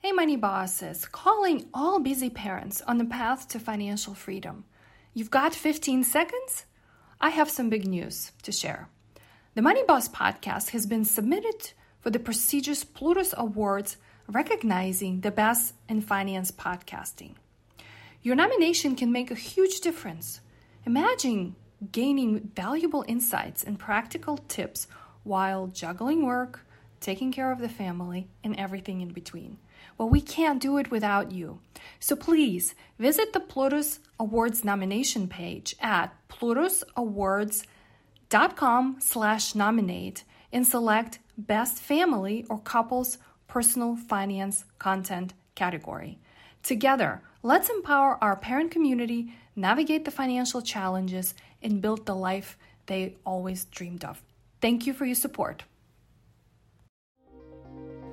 Hey, Money Bosses, calling all busy parents on the path to financial freedom. You've got 15 seconds? I have some big news to share. The Money Boss podcast has been submitted for the prestigious Plutus Awards recognizing the best in finance podcasting. Your nomination can make a huge difference. Imagine gaining valuable insights and practical tips while juggling work, taking care of the family, and everything in between. Well, we can't do it without you. So please visit the Plutus Awards nomination page at plutusawards.com slash nominate and select Best Family or Couples Personal Finance Content category. Together, let's empower our parent community, navigate the financial challenges, and build the life they always dreamed of. Thank you for your support.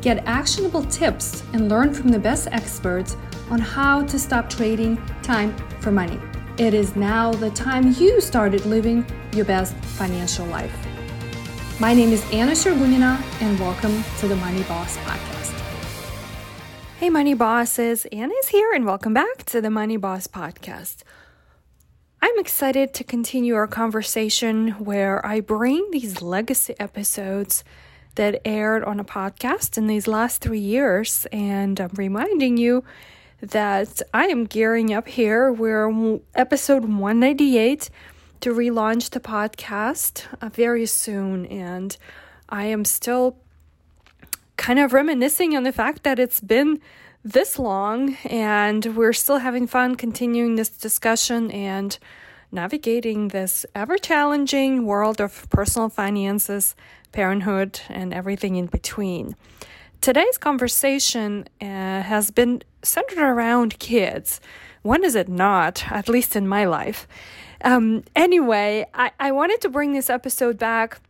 Get actionable tips and learn from the best experts on how to stop trading time for money. It is now the time you started living your best financial life. My name is Anna Sergunina, and welcome to the Money Boss Podcast. Hey, Money Bosses, Anna is here, and welcome back to the Money Boss Podcast. I'm excited to continue our conversation where I bring these legacy episodes that aired on a podcast in these last three years. And I'm reminding you that I am gearing up here. We're episode 198 to relaunch the podcast uh, very soon. And I am still kind of reminiscing on the fact that it's been this long and we're still having fun continuing this discussion and navigating this ever challenging world of personal finances parenthood, and everything in between. Today's conversation uh, has been centered around kids. When is it not, at least in my life? Um, anyway, I, I wanted to bring this episode back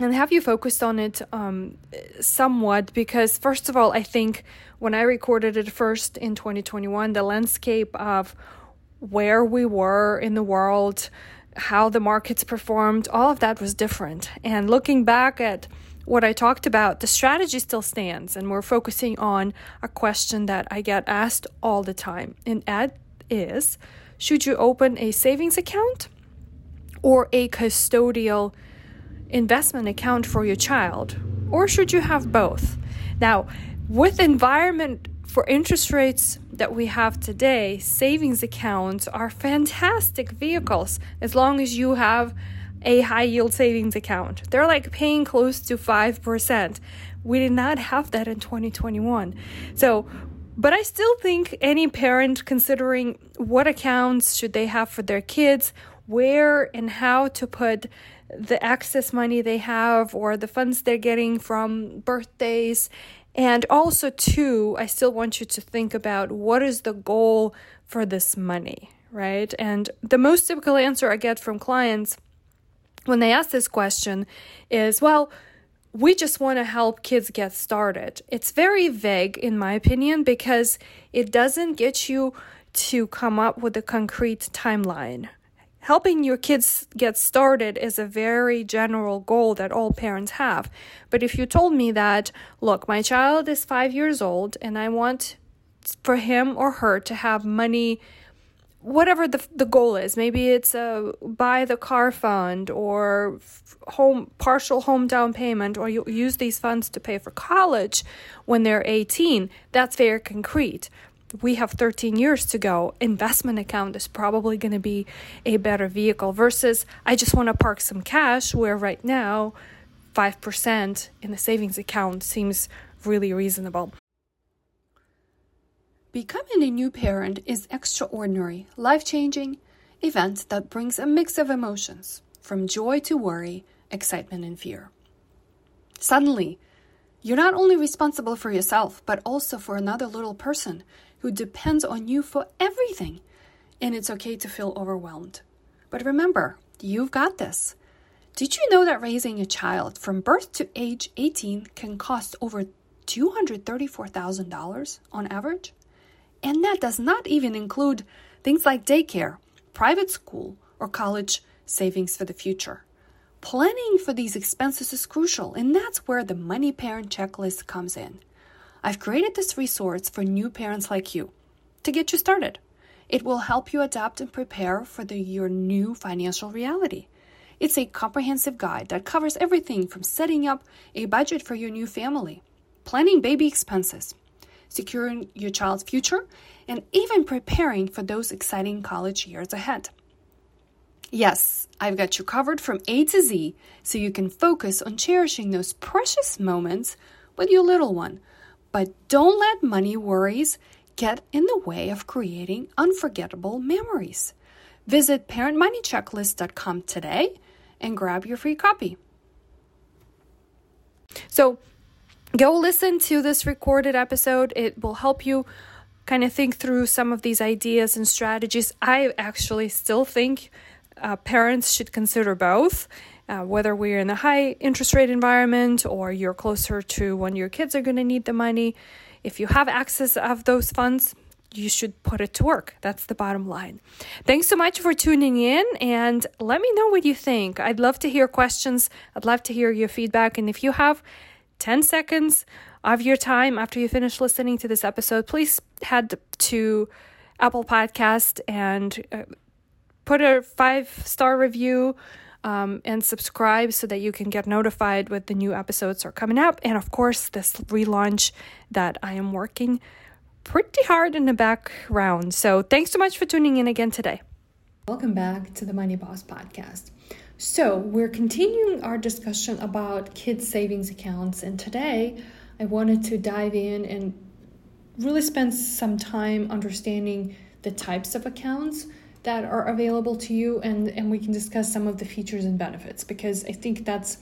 and have you focused on it um, somewhat because, first of all, I think when I recorded it first in 2021, the landscape of where we were in the world, how the markets performed, all of that was different. And looking back at what I talked about, the strategy still stands, and we're focusing on a question that I get asked all the time. And that is should you open a savings account or a custodial investment account for your child? Or should you have both? Now, with environment for interest rates that we have today, savings accounts are fantastic vehicles as long as you have a high yield savings account. They're like paying close to 5%. We did not have that in 2021. So, but I still think any parent considering what accounts should they have for their kids, where and how to put the excess money they have or the funds they're getting from birthdays and also, too, I still want you to think about what is the goal for this money, right? And the most typical answer I get from clients when they ask this question is, well, we just want to help kids get started. It's very vague, in my opinion, because it doesn't get you to come up with a concrete timeline, helping your kids get started is a very general goal that all parents have. But if you told me that, look, my child is five years old and I want for him or her to have money whatever the the goal is maybe it's a buy the car fund or home partial home down payment or you use these funds to pay for college when they're 18 that's very concrete we have 13 years to go, investment account is probably going to be a better vehicle versus I just want to park some cash where right now 5% in the savings account seems really reasonable. Becoming a new parent is extraordinary, life-changing event that brings a mix of emotions, from joy to worry, excitement and fear. Suddenly, you're not only responsible for yourself, but also for another little person who depends on you for everything. And it's okay to feel overwhelmed. But remember, you've got this. Did you know that raising a child from birth to age 18 can cost over $234,000 on average? And that does not even include things like daycare, private school, or college savings for the future. Planning for these expenses is crucial, and that's where the Money Parent Checklist comes in. I've created this resource for new parents like you to get you started. It will help you adapt and prepare for the, your new financial reality. It's a comprehensive guide that covers everything from setting up a budget for your new family, planning baby expenses, securing your child's future, and even preparing for those exciting college years ahead. Yes, I've got you covered from A to Z so you can focus on cherishing those precious moments with your little one. But don't let money worries get in the way of creating unforgettable memories. Visit parentmoneychecklist.com today and grab your free copy. So, go listen to this recorded episode. It will help you kind of think through some of these ideas and strategies. I actually still think uh, parents should consider both. Uh, whether we're in a high interest rate environment or you're closer to when your kids are going to need the money, if you have access of those funds, you should put it to work. That's the bottom line. Thanks so much for tuning in and let me know what you think. I'd love to hear questions. I'd love to hear your feedback. And if you have 10 seconds of your time after you finish listening to this episode, please head to Apple Podcast and uh, put a five star review. Um, and subscribe so that you can get notified when the new episodes are coming up. And of course, this relaunch that I am working pretty hard in the background. So thanks so much for tuning in again today. Welcome back to the Money Boss Podcast. So, we're continuing our discussion about kids' savings accounts, and today I wanted to dive in and really spend some time understanding the types of accounts that are available to you and and we can discuss some of the features and benefits because I think that's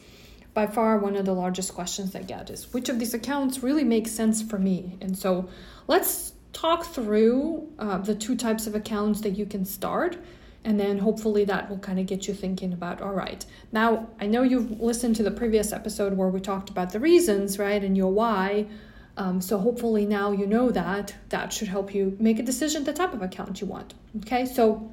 by far one of the largest questions I get is which of these accounts really makes sense for me. And so let's talk through uh, the two types of accounts that you can start. And then hopefully that will kind of get you thinking about all right. Now, I know you've listened to the previous episode where we talked about the reasons, right, and your why. Um, so hopefully now you know that. That should help you make a decision the type of account you want. Okay, so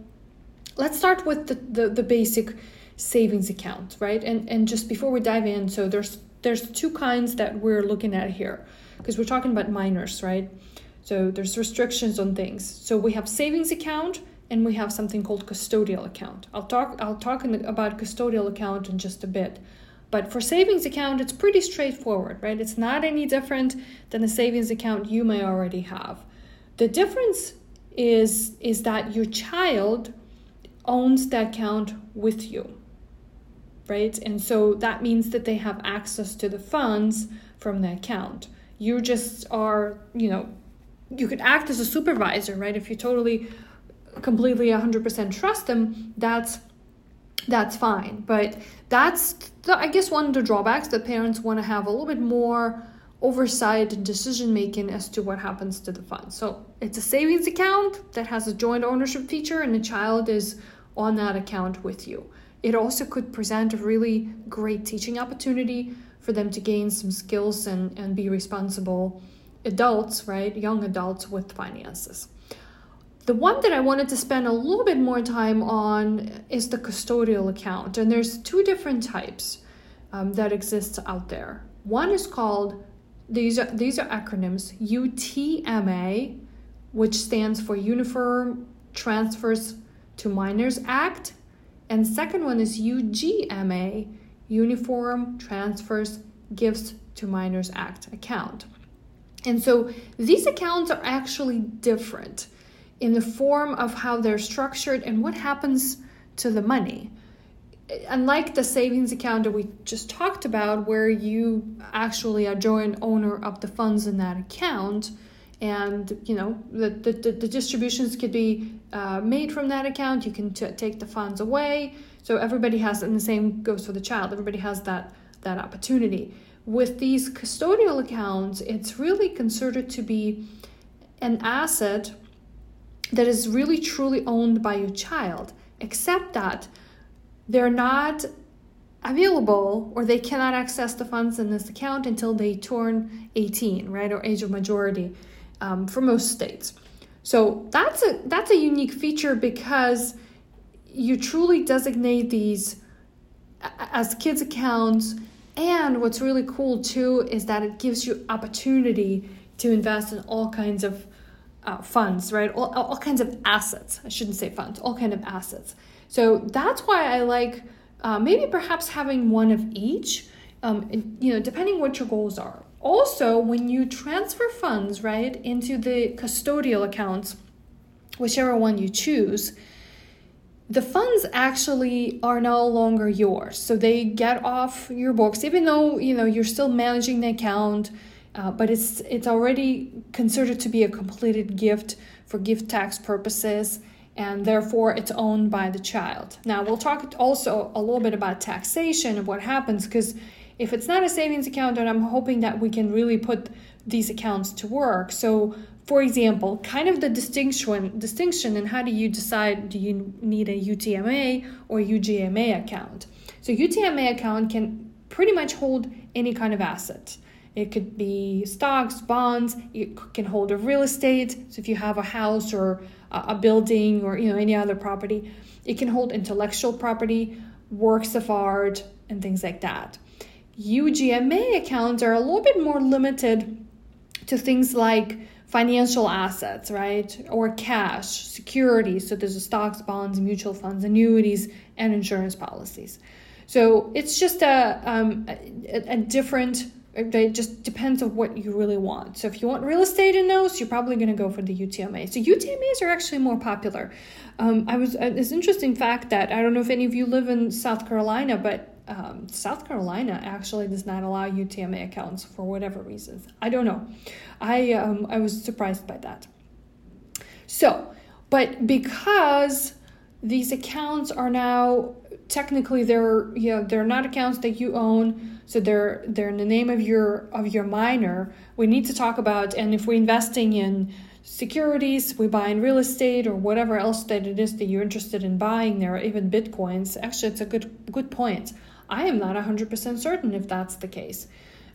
let's start with the, the, the basic savings account, right? And and just before we dive in, so there's there's two kinds that we're looking at here because we're talking about minors, right? So there's restrictions on things. So we have savings account and we have something called custodial account. I'll talk I'll talk about custodial account in just a bit. But for savings account, it's pretty straightforward, right? It's not any different than a savings account you may already have. The difference is is that your child owns the account with you right? And so that means that they have access to the funds from the account. You just are, you know, you could act as a supervisor, right? If you totally completely 100% trust them, that's that's fine. But that's the, I guess one of the drawbacks that parents want to have a little bit more oversight and decision making as to what happens to the funds. So it's a savings account that has a joint ownership feature and the child is on that account with you it also could present a really great teaching opportunity for them to gain some skills and, and be responsible adults, right? Young adults with finances. The one that I wanted to spend a little bit more time on is the custodial account. And there's two different types um, that exist out there. One is called, these are, these are acronyms, UTMA, which stands for Uniform Transfers to Minors Act and second one is UGMA, Uniform Transfers Gifts to Minors Act account. And so these accounts are actually different in the form of how they're structured and what happens to the money. Unlike the savings account that we just talked about, where you actually are joint owner of the funds in that account, and you know the, the, the distributions could be uh, made from that account you can t- take the funds away so everybody has and the same goes for the child everybody has that that opportunity with these custodial accounts it's really considered to be an asset that is really truly owned by your child, except that they're not available or they cannot access the funds in this account until they turn 18, right, or age of majority um, for most states. So that's a that's a unique feature because you truly designate these as kids accounts and what's really cool too is that it gives you opportunity to invest in all kinds of uh, funds right? All, all kinds of assets. I shouldn't say funds all kind of assets. So that's why i like uh, maybe perhaps having one of each um, you know depending what your goals are. Also when you transfer funds right into the custodial accounts whichever one you choose the funds actually are no longer yours. So they get off your books even though you know you're still managing the account uh, but it's it's already considered to be a completed gift for gift tax purposes and therefore it's owned by the child now we'll talk also a little bit about taxation of what happens because if it's not a savings account and i'm hoping that we can really put these accounts to work so for example, kind of the distinction distinction and how do you decide do you need a UTMA or ugma account? So UTMA account can pretty much hold any kind of asset. It could be stocks, bonds. It can hold a real estate. So if you have a house or a building or you know any other property, it can hold intellectual property, works of art, and things like that. UGMA accounts are a little bit more limited to things like financial assets, right? Or cash, securities. So there's stocks, bonds, mutual funds, annuities, and insurance policies. So it's just a, um, a, a different, it just depends on what you really want. So if you want real estate in those, you're probably going to go for the UTMA. So UTMAs are actually more popular. Um, I was, uh, this interesting fact that I don't know if any of you live in South Carolina, but um, South Carolina actually does not allow UTMA accounts for whatever reasons. I don't know. I um, I was surprised by that. So, but because these accounts are now technically they're you know they're not accounts that you own, so they're they're in the name of your of your minor. We need to talk about and if we're investing in securities, we buy in real estate or whatever else that it is that you're interested in buying there, even bitcoins. Actually, it's a good good point. I am not 100% certain if that's the case,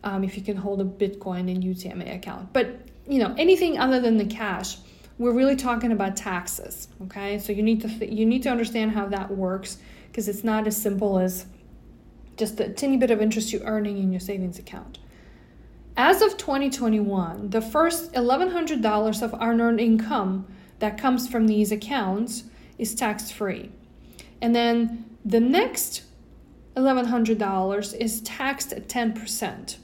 um, if you can hold a Bitcoin in UTMA account. But, you know, anything other than the cash, we're really talking about taxes, okay? So you need to th- you need to understand how that works because it's not as simple as just the tiny bit of interest you're earning in your savings account. As of 2021, the first $1,100 of unearned income that comes from these accounts is tax free. And then the next $1,100 is taxed at 10%.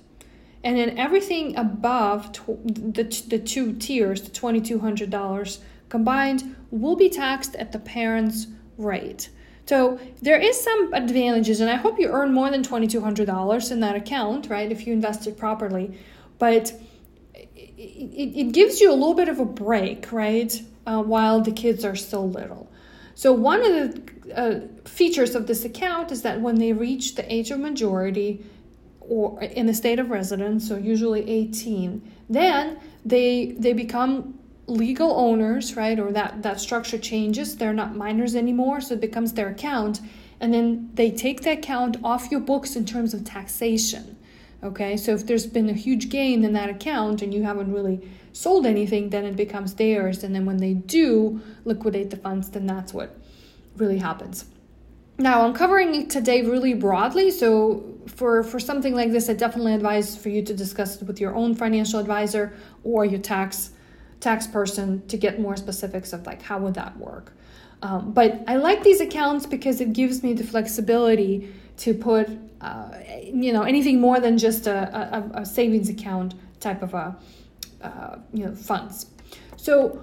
And then everything above the, the two tiers, the $2,200 combined, will be taxed at the parent's rate. So there is some advantages, and I hope you earn more than $2,200 in that account, right, if you invest it properly. But it, it, gives you a little bit of a break, right, uh, while the kids are still little. So one of the uh, features of this account is that when they reach the age of majority or in the state of residence, so usually 18, then they they become legal owners, right? Or that that structure changes. They're not minors anymore, so it becomes their account, and then they take the account off your books in terms of taxation. Okay, so if there's been a huge gain in that account and you haven't really sold anything, then it becomes theirs. And then when they do liquidate the funds, then that's what really happens. Now, I'm covering it today really broadly, so for, for something like this, I definitely advise for you to discuss it with your own financial advisor or your tax tax person to get more specifics of like how would that work. Um, but I like these accounts because it gives me the flexibility to put, uh, you know, anything more than just a, a, a savings account type of a uh, you know funds. So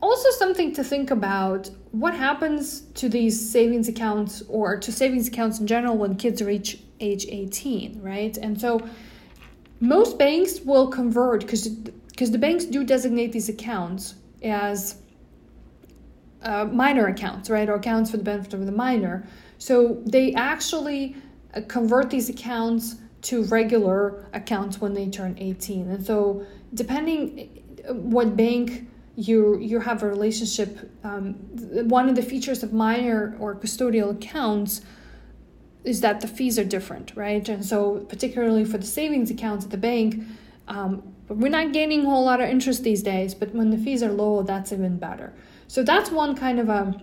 also something to think about what happens to these savings accounts or to savings accounts in general when kids reach age 18 right and so most banks will convert because because the banks do designate these accounts as uh, minor accounts right or accounts for the benefit of the minor so they actually uh, convert these accounts to regular accounts when they turn 18 and so depending what bank you you have a relationship. Um, one of the features of minor or custodial accounts is that the fees are different, right? And so, particularly for the savings accounts at the bank, um, we're not gaining a whole lot of interest these days. But when the fees are low, that's even better. So that's one kind of a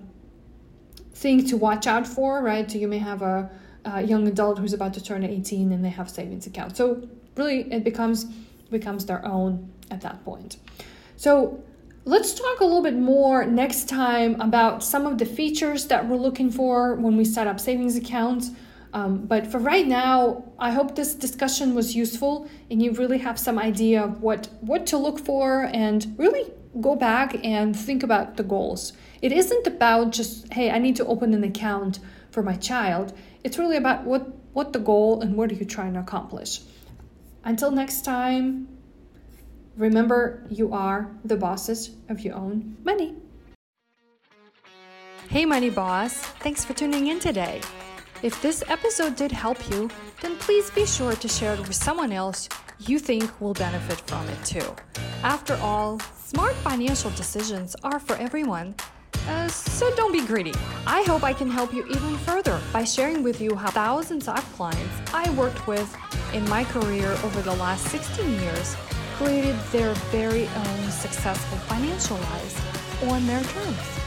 thing to watch out for, right? So you may have a, a young adult who's about to turn 18 and they have savings account. So really, it becomes becomes their own at that point. So let's talk a little bit more next time about some of the features that we're looking for when we set up savings accounts. Um, but for right now, I hope this discussion was useful and you really have some idea of what, what to look for and really go back and think about the goals. It isn't about just, hey, I need to open an account for my child. It's really about what, what the goal and what are you trying to accomplish. Until next time, remember you are the bosses of your own money. Hey, Money Boss. Thanks for tuning in today. If this episode did help you, then please be sure to share it with someone else you think will benefit from it too. After all, smart financial decisions are for everyone. Uh, so don't be greedy. I hope I can help you even further by sharing with you how thousands of clients I worked with in my career over the last 16 years created their very own successful financial lives on their terms.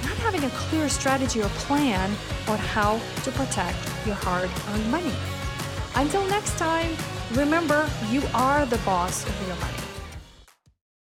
not having a clear strategy or plan on how to protect your hard earned money. Until next time, remember you are the boss of your money.